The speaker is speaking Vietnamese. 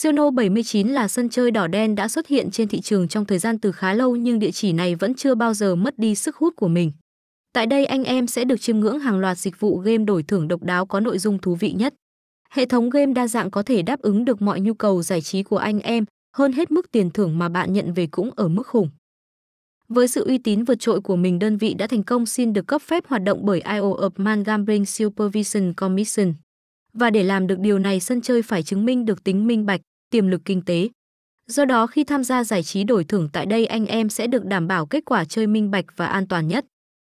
Siono 79 là sân chơi đỏ đen đã xuất hiện trên thị trường trong thời gian từ khá lâu nhưng địa chỉ này vẫn chưa bao giờ mất đi sức hút của mình. Tại đây anh em sẽ được chiêm ngưỡng hàng loạt dịch vụ game đổi thưởng độc đáo có nội dung thú vị nhất. Hệ thống game đa dạng có thể đáp ứng được mọi nhu cầu giải trí của anh em, hơn hết mức tiền thưởng mà bạn nhận về cũng ở mức khủng. Với sự uy tín vượt trội của mình, đơn vị đã thành công xin được cấp phép hoạt động bởi IO of Man Gambling Supervision Commission. Và để làm được điều này, sân chơi phải chứng minh được tính minh bạch, tiềm lực kinh tế. Do đó khi tham gia giải trí đổi thưởng tại đây anh em sẽ được đảm bảo kết quả chơi minh bạch và an toàn nhất.